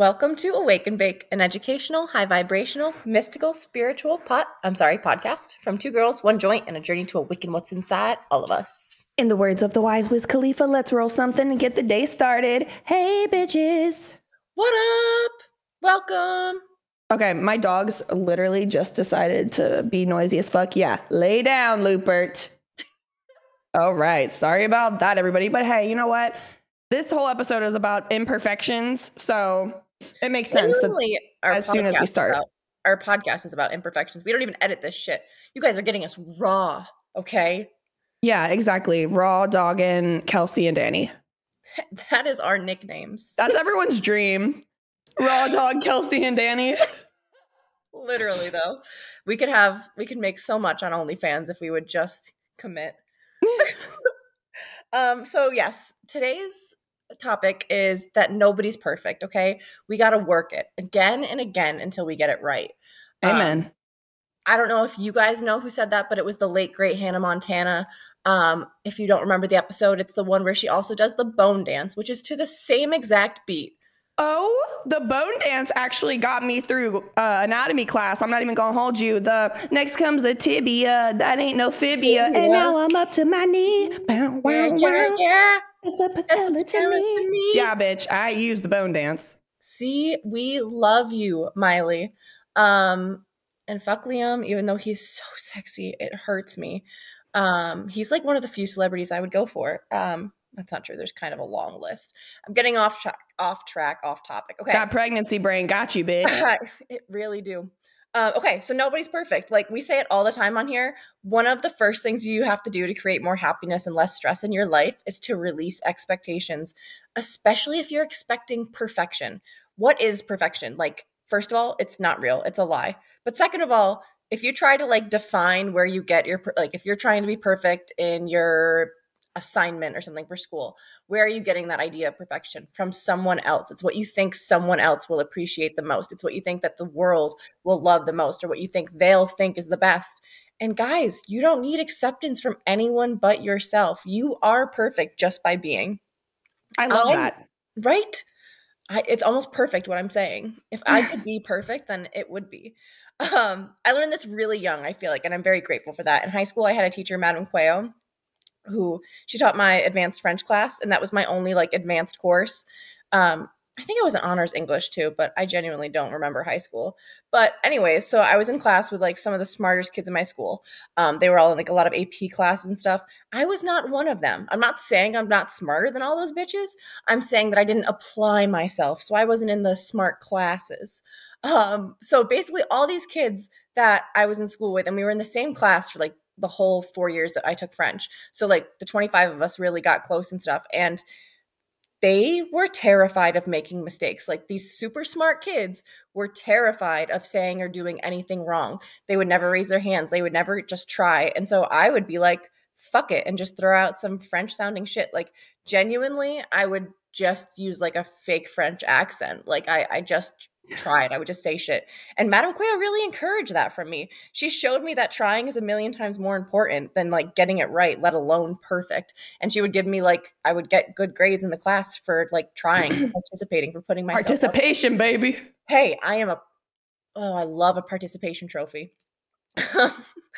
Welcome to Awake and Bake, an educational, high vibrational, mystical, spiritual pot I'm sorry, podcast from two girls, one joint, and a journey to awaken what's inside all of us. In the words of the wise Wiz Khalifa, let's roll something and get the day started. Hey, bitches. What up? Welcome. Okay, my dogs literally just decided to be noisy as fuck. Yeah, lay down, Lupert. All right, sorry about that, everybody. But hey, you know what? This whole episode is about imperfections, so it makes sense our as soon as we start. about- our podcast is about imperfections. We don't even edit this shit. You guys are getting us raw, okay? yeah, exactly. Raw, Doggin, Kelsey, and Dani. That is our nicknames. That's everyone's dream. Raw Dog, Kelsey, and Dani. Literally, though, we could have we could make so much on OnlyFans if we would just commit. um. So yes, today's topic is that nobody's perfect. Okay, we got to work it again and again until we get it right. Um, Amen. I don't know if you guys know who said that, but it was the late great Hannah Montana. Um, if you don't remember the episode, it's the one where she also does the bone dance, which is to the same exact beat. Oh, the bone dance actually got me through uh, anatomy class. I'm not even gonna hold you. The next comes the tibia. That ain't no fibia. Tibia. And now I'm up to my knee. Bow, wow, Yeah, yeah, wow. yeah. It's the That's patella to me. me. Yeah, bitch. I use the bone dance. See, we love you, Miley. Um, and fuck Liam, even though he's so sexy, it hurts me. Um, he's like one of the few celebrities I would go for. Um, that's not true. There's kind of a long list. I'm getting off track, off track, off topic. Okay. That pregnancy brain got you, bitch. it really do. Um, okay, so nobody's perfect. Like we say it all the time on here. One of the first things you have to do to create more happiness and less stress in your life is to release expectations, especially if you're expecting perfection. What is perfection? Like, first of all, it's not real, it's a lie. But second of all, if you try to like define where you get your, like, if you're trying to be perfect in your assignment or something for school, where are you getting that idea of perfection? From someone else. It's what you think someone else will appreciate the most. It's what you think that the world will love the most or what you think they'll think is the best. And guys you don't need acceptance from anyone but yourself. You are perfect just by being. I love I'm- that. right? I, it's almost perfect what i'm saying. If i could be perfect then it would be. Um, i learned this really young i feel like and i'm very grateful for that. In high school i had a teacher madam quayo who she taught my advanced french class and that was my only like advanced course. Um, i think it was an honors english too but i genuinely don't remember high school. But anyways so i was in class with like some of the smartest kids in my school. Um, they were all in like a lot of ap classes and stuff. I was not one of them. I'm not saying i'm not smarter than all those bitches. I'm saying that i didn't apply myself so i wasn't in the smart classes. Um, so basically all these kids that i was in school with and we were in the same class for like the whole four years that i took french so like the 25 of us really got close and stuff and they were terrified of making mistakes. Like these super smart kids were terrified of saying or doing anything wrong. They would never raise their hands. They would never just try. And so I would be like, fuck it, and just throw out some French sounding shit. Like genuinely, I would just use like a fake French accent. Like I, I just tried. I would just say shit. And Madame Quayle really encouraged that from me. She showed me that trying is a million times more important than like getting it right, let alone perfect. And she would give me like I would get good grades in the class for like trying, for participating, for putting myself. out Participation, baby. hey, I am a oh, I love a participation trophy.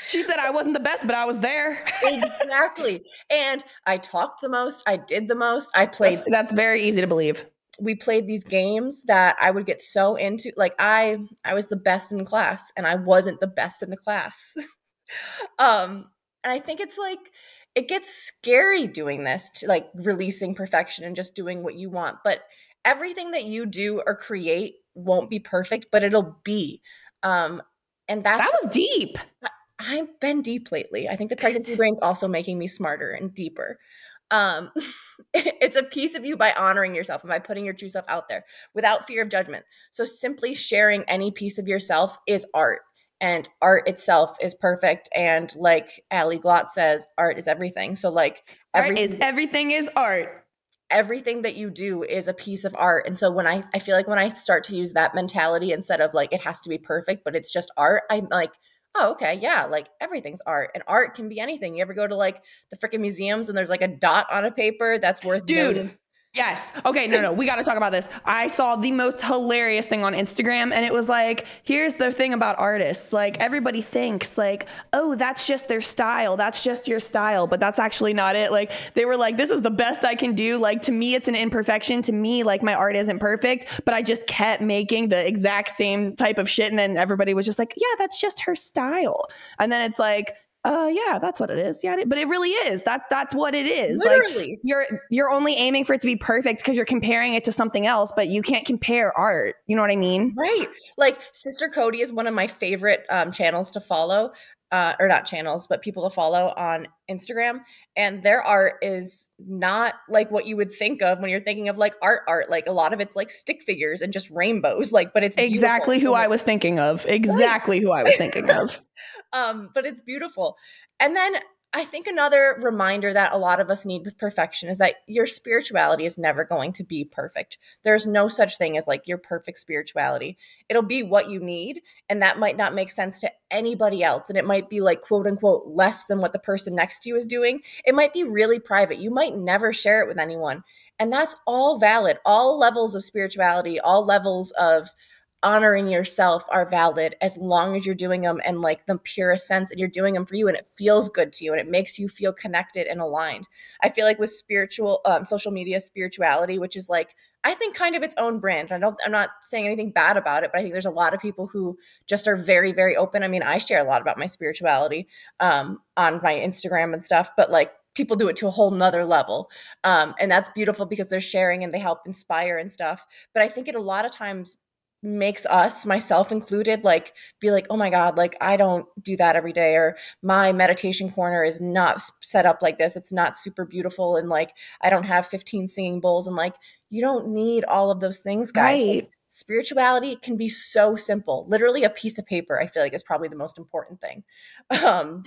She said I wasn't the best, but I was there. exactly. And I talked the most, I did the most, I played That's, that's very easy to believe. We played these games that I would get so into like I I was the best in class and I wasn't the best in the class. um and I think it's like it gets scary doing this to like releasing perfection and just doing what you want, but everything that you do or create won't be perfect, but it'll be. Um and that's that was deep. I've been deep lately. I think the pregnancy brain's also making me smarter and deeper. Um, it's a piece of you by honoring yourself and by putting your true self out there without fear of judgment. So simply sharing any piece of yourself is art, and art itself is perfect. And like Ali Glott says, art is everything. So like Art is everything is art. everything that you do is a piece of art. And so when I I feel like when I start to use that mentality instead of like it has to be perfect, but it's just art, I'm like, oh, okay, yeah, like everything's art. And art can be anything. You ever go to like the freaking museums and there's like a dot on a paper that's worth Dude. millions? Yes. Okay. No, no. We got to talk about this. I saw the most hilarious thing on Instagram, and it was like, here's the thing about artists. Like, everybody thinks, like, oh, that's just their style. That's just your style. But that's actually not it. Like, they were like, this is the best I can do. Like, to me, it's an imperfection. To me, like, my art isn't perfect, but I just kept making the exact same type of shit. And then everybody was just like, yeah, that's just her style. And then it's like, uh yeah that's what it is. Yeah but it really is. That that's what it is. Literally. like, you're you're only aiming for it to be perfect because you're comparing it to something else but you can't compare art. You know what i mean? Right. Like sister cody is one of my favorite um, channels to follow uh, or not channels, but people to follow on Instagram. And their art is not like what you would think of when you're thinking of like art art. Like a lot of it's like stick figures and just rainbows. Like, but it's exactly who I was thinking of. Exactly who I was thinking of. um, but it's beautiful. And then I think another reminder that a lot of us need with perfection is that your spirituality is never going to be perfect. There's no such thing as like your perfect spirituality. It'll be what you need, and that might not make sense to anybody else. And it might be like, quote unquote, less than what the person next to you is doing. It might be really private. You might never share it with anyone. And that's all valid. All levels of spirituality, all levels of honoring yourself are valid as long as you're doing them in like the purest sense and you're doing them for you and it feels good to you and it makes you feel connected and aligned. I feel like with spiritual um, social media spirituality, which is like I think kind of its own brand. I don't I'm not saying anything bad about it, but I think there's a lot of people who just are very very open. I mean, I share a lot about my spirituality um, on my Instagram and stuff, but like people do it to a whole nother level um, and that's beautiful because they're sharing and they help inspire and stuff but i think it a lot of times makes us myself included like be like oh my god like i don't do that every day or my meditation corner is not set up like this. It's not super beautiful and like i don't have 15 singing bowls. And like you don't need all of those things guys. Right. like, spirituality can be so simple. Literally a piece of paper i feel like is probably the most important thing. Um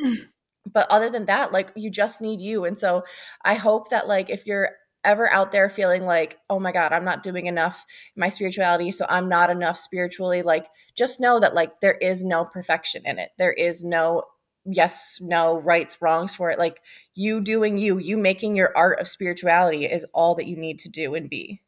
but other than that like you just need you. And so i hope that like if you're ever out there feeling like, oh my God, I'm not doing enough my spirituality, so I'm not enough spiritually, like just know that like there is no perfection in it. There is no yes, no, rights, wrongs for it. Like you doing you, you making your art of spirituality is all that you need to do and be.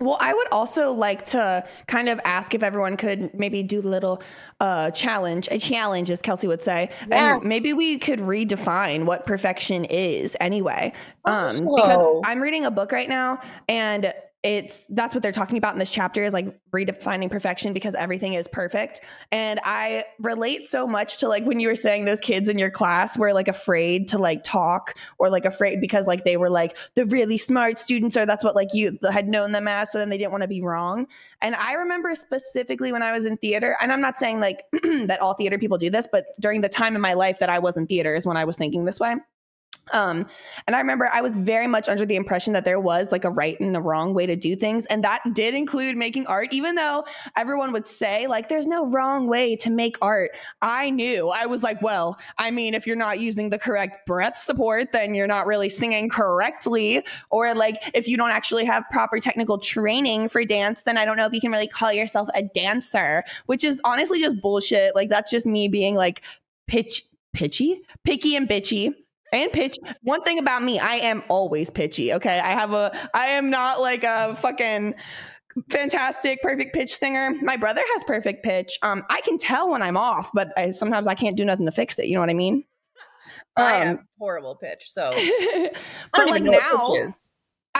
Well, I would also like to kind of ask if everyone could maybe do a little uh, challenge, a challenge, as Kelsey would say. Yes. And maybe we could redefine what perfection is anyway. Um, oh. Because I'm reading a book right now and it's that's what they're talking about in this chapter is like redefining perfection because everything is perfect. And i relate so much to like when you were saying those kids in your class were like afraid to like talk or like afraid because like they were like the really smart students or that's what like you had known them as so then they didn't want to be wrong. And i remember specifically when i was in theater and i'm not saying like that all theater people do this but during the time in my life that i was in theater is when i was thinking this way um, and I remember I was very much under the impression that there was like a right and a wrong way to do things. And that did include making art, even though everyone would say, like, there's no wrong way to make art. I knew I was like, well, I mean, if you're not using the correct breath support, then you're not really singing correctly. Or like, if you don't actually have proper technical training for dance, then I don't know if you can really call yourself a dancer, which is honestly just bullshit. Like, that's just me being like pitch, pitchy, picky and bitchy and pitch. One thing about me, I am always pitchy. Okay. I have a, I am not like a fucking fantastic perfect pitch singer. My brother has perfect pitch. Um, I can tell when I'm off, but I, sometimes I can't do nothing to fix it. You know what I mean? I um, have horrible pitch. So, but like now,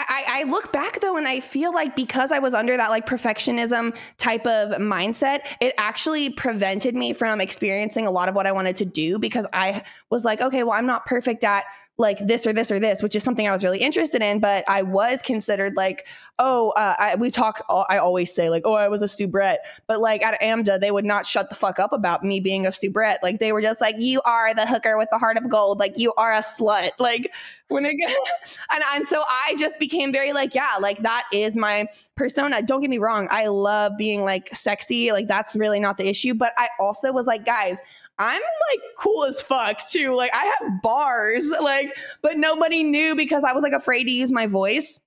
I, I, look back though and I feel like because I was under that like perfectionism type of mindset, it actually prevented me from experiencing a lot of what I wanted to do because I was like, okay, well, I'm not perfect at like this or this or this, which is something I was really interested in. But I was considered like, oh, uh, I, we talk, I always say like, oh, I was a soubrette. But like at AMDA, they would not shut the fuck up about me being a soubrette. Like they were just like, you are the hooker with the heart of gold. Like you are a slut. Like when it, and, and so I just became very like, yeah, like that is my persona. Don't get me wrong. I love being like sexy. Like that's really not the issue. But I also was like, guys, I'm like cool as fuck too. Like I have bars, like, but nobody knew because I was like afraid to use my voice.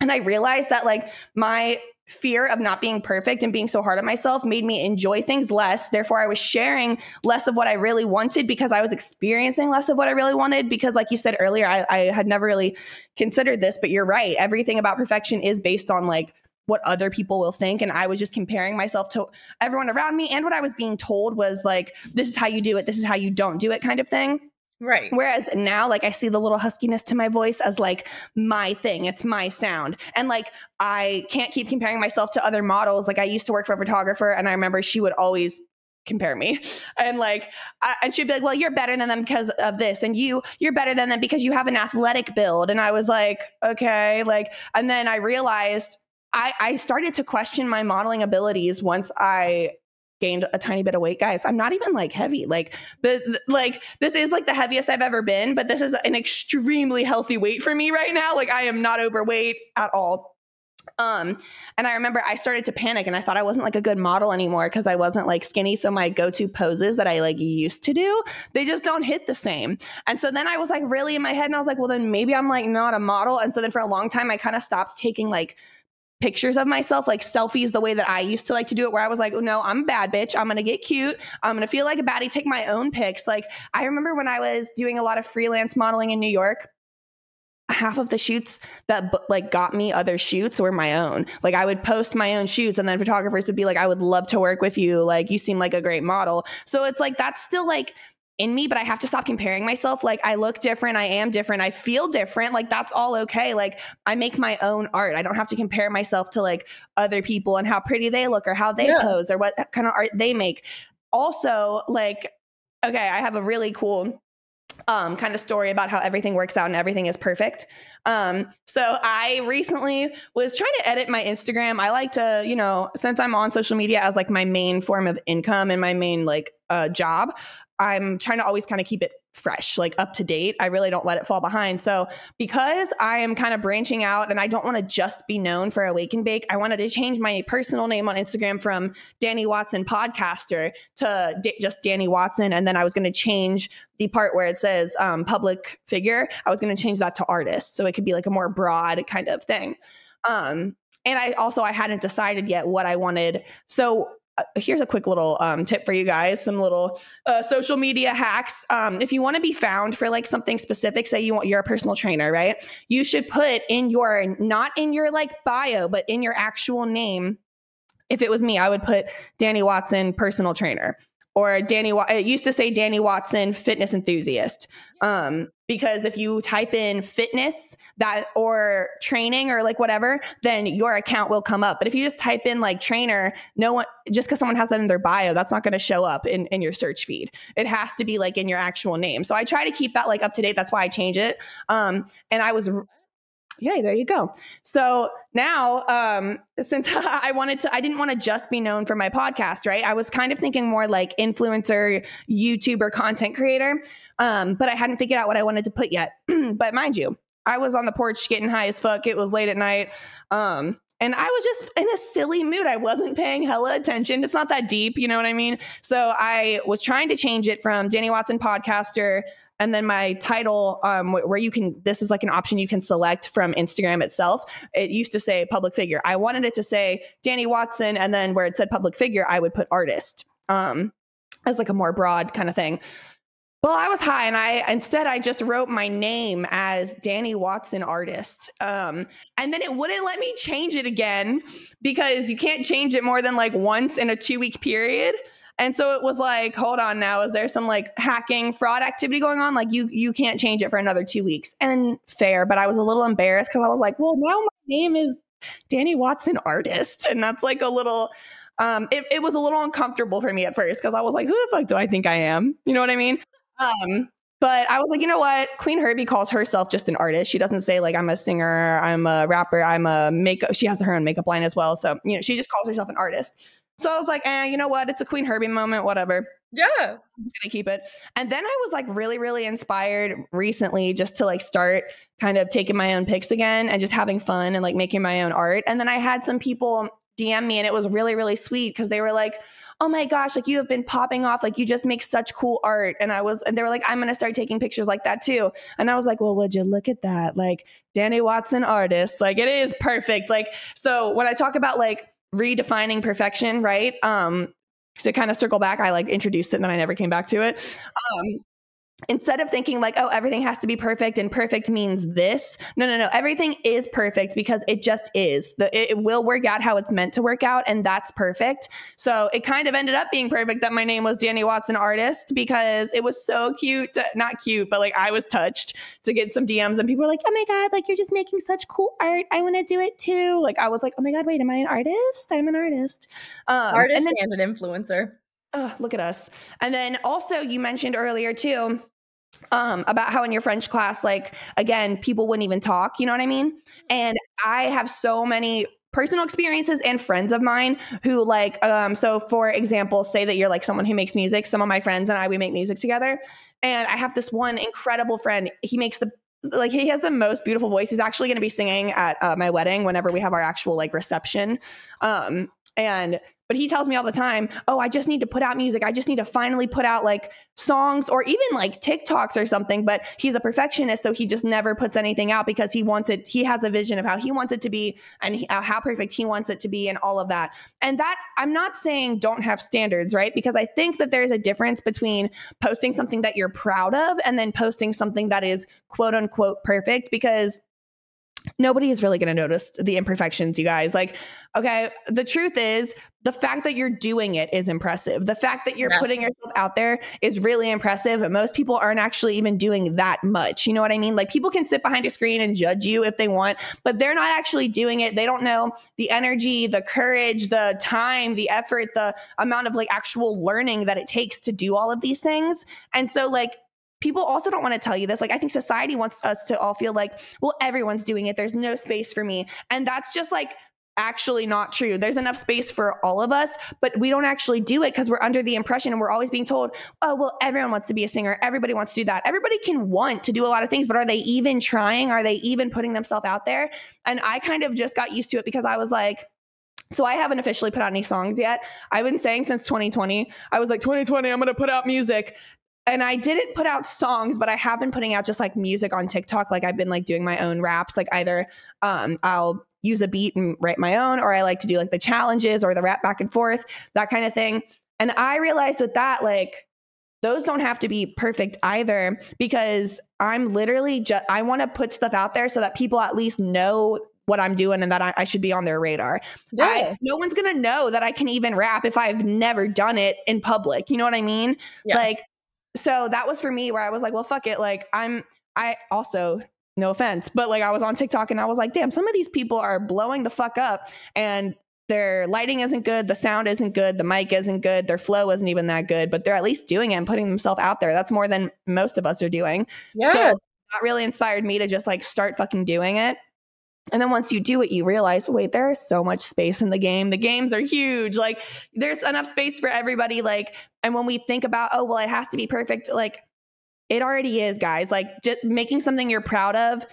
And I realized that like my fear of not being perfect and being so hard on myself made me enjoy things less. Therefore, I was sharing less of what I really wanted because I was experiencing less of what I really wanted. Because, like you said earlier, I, I had never really considered this, but you're right. Everything about perfection is based on like what other people will think. And I was just comparing myself to everyone around me. And what I was being told was like, this is how you do it, this is how you don't do it kind of thing. Right. Whereas now, like, I see the little huskiness to my voice as like my thing. It's my sound. And like, I can't keep comparing myself to other models. Like, I used to work for a photographer, and I remember she would always compare me and like I, and she'd be like well you're better than them because of this and you you're better than them because you have an athletic build and i was like okay like and then i realized i i started to question my modeling abilities once i gained a tiny bit of weight. Guys i'm not even like heavy. Like but like this is like the heaviest i've ever been but this is an extremely healthy weight for me right now. Like i am not overweight at all. Um and i remember i started to panic and i thought i wasn't like a good model anymore because i wasn't like skinny so my go-to poses that i like used to do they just don't hit the same. And so then i was like really in my head and i was like well then maybe i'm like not a model. And so then for a long time i kind of stopped taking like pictures of myself, like selfies, the way that I used to like to do it, where I was like, oh, no, I'm a bad bitch. I'm to get cute. I'm to feel like a baddie, take my own pics. Like, I remember when I was doing a lot of freelance modeling in New York, half of the shoots that like got me other shoots were my own. Like I would post my own shoots and then photographers would be like I would love to work with you. Like you seem like a great model. So it's like that's still like in me, but I have to stop comparing myself. Like I look different, I am different, I feel different. Like that's all okay. Like I make my own art. I don't have to compare myself to like other people and how pretty they look or how they yeah. pose or what kind of art they make. Also, like okay, I have a really cool um, kind of story about how everything works out and everything is perfect. Um, so I recently was trying to edit my Instagram. I like to, you know, since I'm on social media as like my main form of income and my main like uh, job, I'm trying to always kind of keep it fresh, like up to date. I really don't let it fall behind. So, because I am kind of branching out and I don't want to just be known for Awake and Bake, I wanted to change my personal name on Instagram from Dani Watson Podcaster to D- just Dani Watson. And then I was going to change the part where it says um, public figure, I was going to change that to artist. So it could be like a more broad kind of thing. Um, and I also I hadn't decided yet what I wanted. So here's a quick little um, tip for you guys some little uh, social media hacks um, if you want to be found for like something specific say you want you're a personal trainer right you should put in your not in your like bio but in your actual name if it was me i would put dani watson personal trainer or Dani. It used to say Dani Watson, fitness enthusiast. Um, because if you type in fitness that or training or like whatever, then your account will come up. But if you just type in like trainer, no one just because someone has that in their bio, that's not going to show up in, in your search feed. It has to be like in your actual name. So I try to keep that like up to date. That's why I change it. Um, and I was Yay, there you go. So now, um, since I wanted to, I didn't want to just be known for my podcast, right? I was kind of thinking more like influencer, YouTuber, content creator, um, but I hadn't figured out what I wanted to put yet. but mind you, I was on the porch getting high as fuck. It was late at night. Um, and I was just in a silly mood. I wasn't paying hella attention. It's not that deep, you know what I mean? So I was trying to change it from Dani Watson podcaster and then my title um, where you can this is like an option you can select from instagram itself. It used to say public figure. I wanted it to say dani watson and then where it said public figure i would put artist um, as like a more broad kind of thing. Well, I was high, and I instead I just wrote my name as Dani Watson artist, um, and then it wouldn't let me change it again because you can't change it more than like once in a two week period. And so it was like, hold on now, is there some like hacking fraud activity going on? Like you you can't change it for another two weeks. And fair, but I was a little embarrassed because I was like, well, now my name is Dani Watson artist. And that's like a little um it, it was a little uncomfortable for me at first because I was like, who the fuck do I think I am? You know what I mean? Um but I was like, you know what? Queen Herbie calls herself just an artist. She doesn't say like I'm a singer, I'm a rapper, I'm a makeup. She has her own makeup line as well. So you know, she just calls herself an artist. So I was like, eh, you know what? It's a Queen Herbie moment, whatever. Yeah. I'm just gonna keep it. And then I was like really, really inspired recently just to like start kind of taking my own pics again and just having fun and like making my own art. And then I had some people DM me and it was really, really sweet because they were like, oh my gosh, like you have been popping off. Like you just make such cool art. And I was, and they were like, I'm going to start taking pictures like that too. And I was like, well, would you look at that? Like Dani Watson artist, like it is perfect. Like, so when I talk about like redefining perfection, right? Um, to kind of circle back, I like introduced it and then I never came back to it. Um, instead of thinking like, oh, everything has to be perfect and perfect means this. No, no, no. Everything is perfect because it just is. The, it will work out how it's meant to work out, and that's perfect. So it kind of ended up being perfect that my name was Dani Watson Artist because it was so cute. To, not cute, but like I was touched to get some DMs, and people were like, oh my God, like you're just making such cool art. I want to do it too. Like I was like, oh my God, wait, am I an artist? I'm an artist. Um, artist and, then, and an influencer. Oh, look at us. And then also, you mentioned earlier too um, about how in your French class, like, again, people wouldn't even talk. You know what I mean? And I have so many personal experiences and friends of mine who like um so for example say that you're like someone who makes music some of my friends and i we make music together and i have this one incredible friend he makes the like he has the most beautiful voice he's actually going to be singing at uh, my wedding whenever we have our actual like reception um and but he tells me all the time, oh, I just need to put out music. I just need to finally put out like songs or even like TikToks or something. But he's a perfectionist. So he just never puts anything out because he wants it. He has a vision of how he wants it to be and uh, how perfect he wants it to be and all of that. And that I'm not saying don't have standards, right? Because I think that there's a difference between posting something that you're proud of and then posting something that is quote unquote perfect because nobody is really going to notice the imperfections, you guys. Like, okay, the truth is the fact that you're doing it is impressive. The fact that you're yes. putting yourself out there is really impressive. And most people aren't actually even doing that much. You know what I mean? Like, people can sit behind a screen and judge you if they want, but they're not actually doing it. They don't know the energy, the courage, the time, the effort, the amount of like actual learning that it takes to do all of these things. And so, like, people also don't want to tell you this. Like, I think society wants us to all feel like, well, everyone's doing it. There's no space for me. And that's just like, actually not true. There's enough space for all of us, but we don't actually do it because we're under the impression and we're always being told, oh, well, everyone wants to be a singer. Everybody wants to do that. Everybody can want to do a lot of things, but are they even trying? Are they even putting themselves out there? And I kind of just got used to it because I was like, so I haven't officially put out any songs yet. I've been saying since 2020, I was like, 2020, I'm going to put out music and I didn't put out songs, but I have been putting out just like music on TikTok. Like I've been like doing my own raps. Like either um, I'll use a beat and write my own, or I like to do like the challenges or the rap back and forth, that kind of thing. And I realized with that, like those don't have to be perfect either because I'm literally just I want to put stuff out there so that people at least know what I'm doing and that I, I should be on their radar. Yeah. I, no one's gonna know that I can even rap if I've never done it in public. You know what I mean? Yeah. Like so that was for me where I was like, well, fuck it. Like I'm, I also, no offense, but like I was on TikTok and I was like, damn, some of these people are blowing the fuck up and their lighting isn't good, the sound isn't good, the mic isn't good, their flow isn't even that good, but they're at least doing it and putting themselves out there. That's more than most of us are doing. Yeah. So that really inspired me to just like start fucking doing it. And then once you do it, you realize, wait, there is so much space in the game. The games are huge. Like there's enough space for everybody. Like, and when we think about, oh, well, it has to be perfect, like it already is, guys. Like just making something you're proud of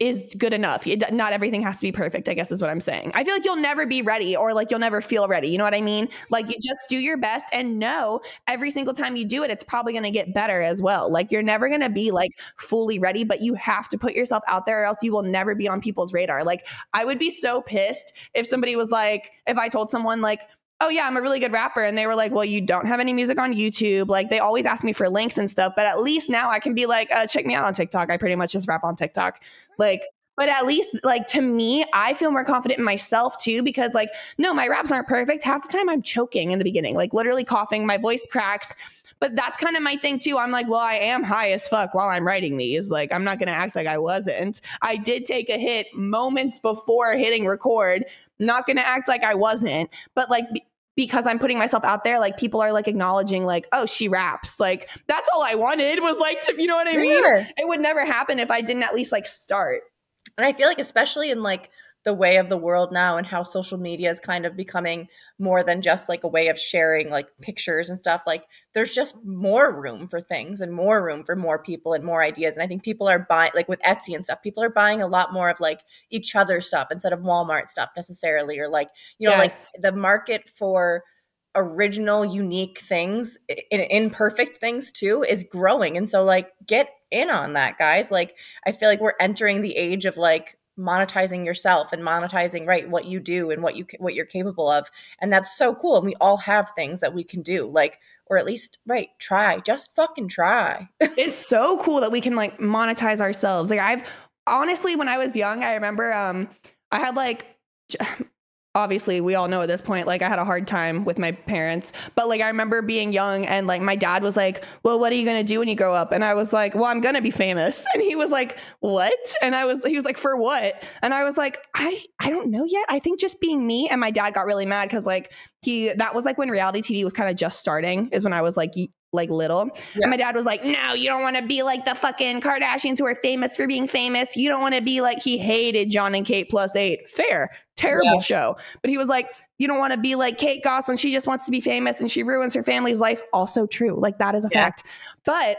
is good enough. It, not everything has to be perfect, I guess is what I'm saying. I feel like you'll never be ready or like you'll never feel ready. You know what I mean? Like you just do your best and know every single time you do it, it's probably going to get better as well. Like you're never going to be like fully ready, but you have to put yourself out there or else you will never be on people's radar. Like I would be so pissed if somebody was like, if I told someone like, oh yeah, I'm a really good rapper. And they were like, well, you don't have any music on YouTube. Like they always ask me for links and stuff, but at least now I can be like, uh, check me out on TikTok. I pretty much just rap on TikTok. Like, but at least like to me, I feel more confident in myself too, because like, no, my raps aren't perfect. Half the time I'm choking in the beginning, like literally coughing, my voice cracks. But that's kind of my thing too. I'm like, well, I am high as fuck while I'm writing these. Like, I'm not going to act like I wasn't. I did take a hit moments before hitting record. Not going to act like I wasn't. But like, because I'm putting myself out there, like people are like acknowledging, like, oh, she raps. Like that's all I wanted was like to, you know what I mean? It would never happen if I didn't at least like start. And I feel like, especially in like the way of the world now and how social media is kind of becoming more than just like a way of sharing like pictures and stuff like there's just more room for things and more room for more people and more ideas. And i think people are buying like with etsy and stuff people are buying a lot more of like each other's stuff instead of walmart stuff necessarily or like you know yes. like the market for original unique things in imperfect things too is growing. And so like get in on that guys. Like i feel like we're entering the age of like monetizing yourself and monetizing right what you do and what you what you're capable of and that's so cool and we all have things that we can do like or at least right try just fucking try. It's so cool that we can like monetize ourselves like i've honestly when i was young i remember um i had like obviously we all know at this point like i had a hard time with my parents but like i remember being young and like my dad was like well what are you going to do when you grow up? And i was like well i'm going to be famous. And he was like what? And i was he was like for what? And i was like i i don't know yet. I think just being me and my dad got really mad because like he that was like when reality tv was kind of just starting is when i was like like little. Yeah. And my dad was like, No, you don't want to be like the fucking Kardashians who are famous for being famous. You don't want to be like, he hated Jon and Kate plus eight. Fair. Terrible yeah. show. But he was like, You don't want to be like Kate Gosselin. She just wants to be famous and she ruins her family's life. Also true. Like, that is a yeah. fact. But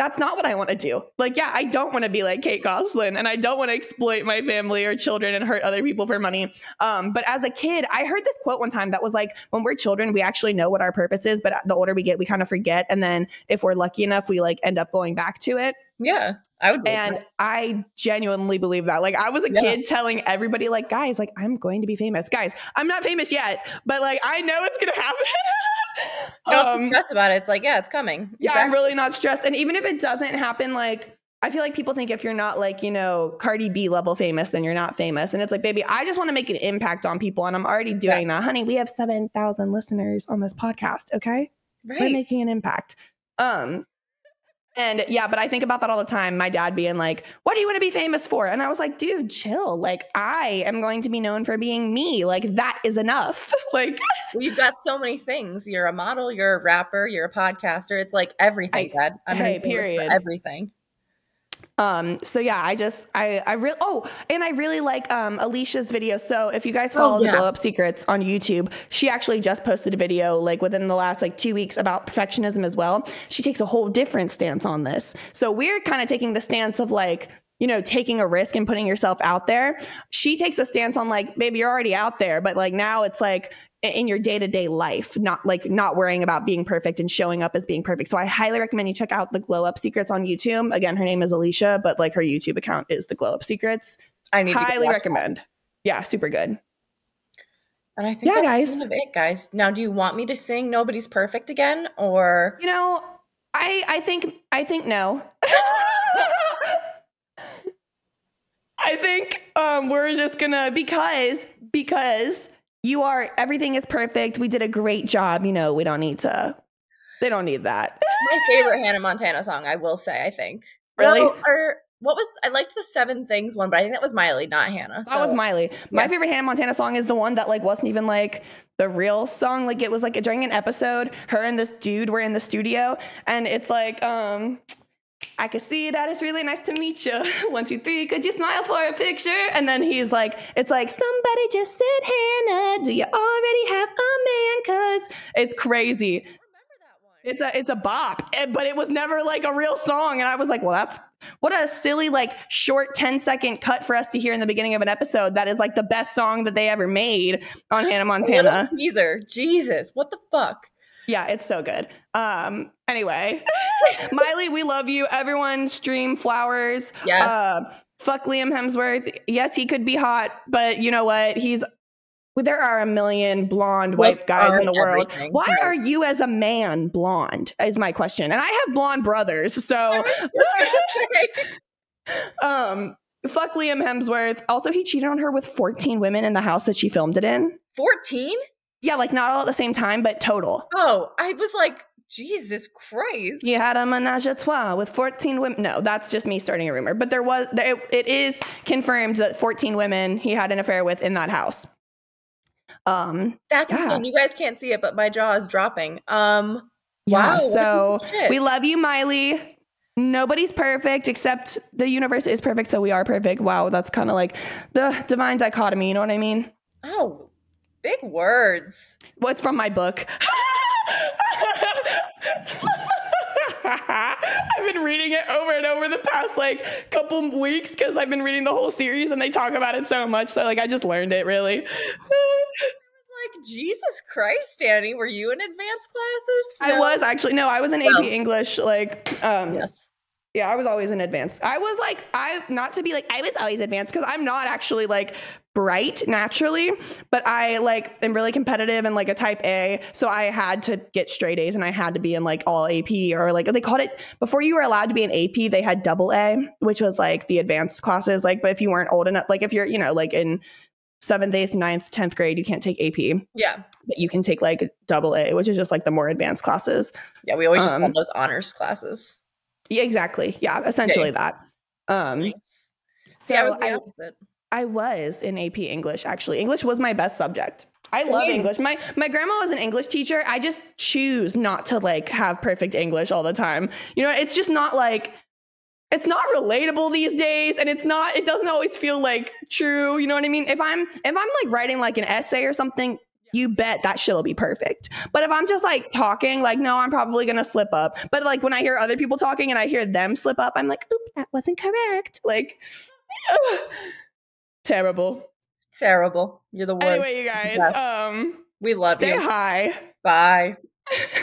that's not what I want to do. Like, yeah, I don't want to be like Kate Gosselin and I don't want to exploit my family or children and hurt other people for money. Um, but as a kid, I heard this quote one time that was like, when we're children, we actually know what our purpose is, but the older we get, we kind of forget. And then if we're lucky enough, we like end up going back to it. Yeah, I would. And that. I genuinely believe that. Like, I was a yeah. kid telling everybody, like, guys, like, I'm going to be famous. Guys, I'm not famous yet, but like, I know it's going to happen. don't um, stress about it. It's like, yeah, it's coming. Yeah, exactly. I'm really not stressed. And even if it doesn't happen, like, I feel like people think if you're not like, you know, Cardi B level famous, then you're not famous. And it's like, baby, I just want to make an impact on people. And I'm already doing yeah. that. Honey, we have 7,000 listeners on this podcast. Okay. Right. We're making an impact. Um, and yeah, but I think about that all the time. My dad being like, What do you want to be famous for? And I was like, Dude, chill. Like, I am going to be known for being me. Like, that is enough. like, you've got so many things. You're a model, you're a rapper, you're a podcaster. It's like everything, I, Dad. I'm hey, period. everything. Um, so yeah, I just I I really oh, and I really like um Alicia's video. So if you guys follow oh, yeah. the Glow Up Secrets on YouTube, she actually just posted a video like within the last like two weeks about perfectionism as well. She takes a whole different stance on this. So we're kind of taking the stance of like you know, taking a risk and putting yourself out there. She takes a stance on like, maybe you're already out there, but like now it's like in your day-to-day life not like not worrying about being perfect and showing up as being perfect. So i highly recommend you check out the glow up secrets on youtube. Again her name is alicia but like her youtube account is the glow up secrets. I need highly recommend. That. yeah super good. And i think yeah guys. kind of it guys. Now do you want me to sing nobody's perfect again or? You know i i think i think no. I think um we're just gonna because because you are everything is perfect. We did a great job. You know, we don't need to. They don't need that. My favorite Hannah Montana song, I will say. I think really. No, or what was I liked the Seven Things one, but I think that was Miley, not Hannah. So. That was Miley. My yeah. favorite Hannah Montana song is the one that like wasn't even like the real song. Like it was like during an episode, her and this dude were in the studio, and it's like um I can see that it's really nice to meet you. One, two, three, could you smile for a picture? And then he's like, it's like, somebody just said, Hannah, do you already have a man? Cause it's crazy. It's a it's a bop, eh, but it was never like a real song. And I was like, well, that's what a silly, like short 10 second cut for us to hear in the beginning of an episode. That is like the best song that they ever made on Hannah Montana. Teaser. Jesus, what the fuck? Yeah, it's so good. Um, anyway, Miley, we love you. Everyone stream flowers. Yes. Uh, fuck Liam Hemsworth. Yes, he could be hot, but you know what? He's there are a million blonde white guys in the world. Why right. are you as a man blonde? Is my question. And I have blonde brothers, so um fuck Liam Hemsworth. Also, he cheated on her with 14 women in the house that she filmed it in. 14? Yeah, like not all at the same time, but total. Oh, I was like, Jesus Christ. You had a menage a trois with 14 women. No, that's just me starting a rumor. But there was, it, it is confirmed that 14 women he had an affair with in that house. Um, That's yeah. insane. You guys can't see it, but my jaw is dropping. Um, wow. so we love you, Miley. Nobody's perfect except the universe is perfect, so we are perfect. Wow, that's kind of like the divine dichotomy. You know what I mean? Oh, big words. What's from my book? I've been reading it over and over the past like couple weeks because I've been reading the whole series and they talk about it so much. So like I just learned it really. like Jesus Christ, Dani, were you in advanced classes? No. I was actually no, I was in AP English. Like um, yes. Yeah, I was always in advanced. I was like, I not to be like I was always advanced because I'm not actually like bright naturally, but I like am really competitive and like a type A. So I had to get straight A's and I had to be in like all AP or like they called it before you were allowed to be an AP, they had double A, which was like the advanced classes. Like, but if you weren't old enough, like if you're, you know, like in seventh, eighth, ninth, tenth grade, you can't take AP. Yeah. But you can take like double A, which is just like the more advanced classes. Yeah, we always um, just called those honors classes. Yeah, exactly. Yeah, essentially yeah. that. Um nice. So I was the opposite. I, I was in AP English actually. English was my best subject. I Same. love English. My my grandma was an English teacher. I just choose not to like have perfect English all the time. You know, it's just not like it's not relatable these days and it's not it doesn't always feel like true, you know what I mean? If I'm if I'm like writing like an essay or something, you bet that shit'll be perfect. But if I'm just like talking, like, no, I'm probably gonna slip up. But like when I hear other people talking and I hear them slip up, I'm like, oop, that wasn't correct. Like, terrible. Terrible. You're the worst. Anyway, you guys, yes. um, we love stay you. Stay high. Bye.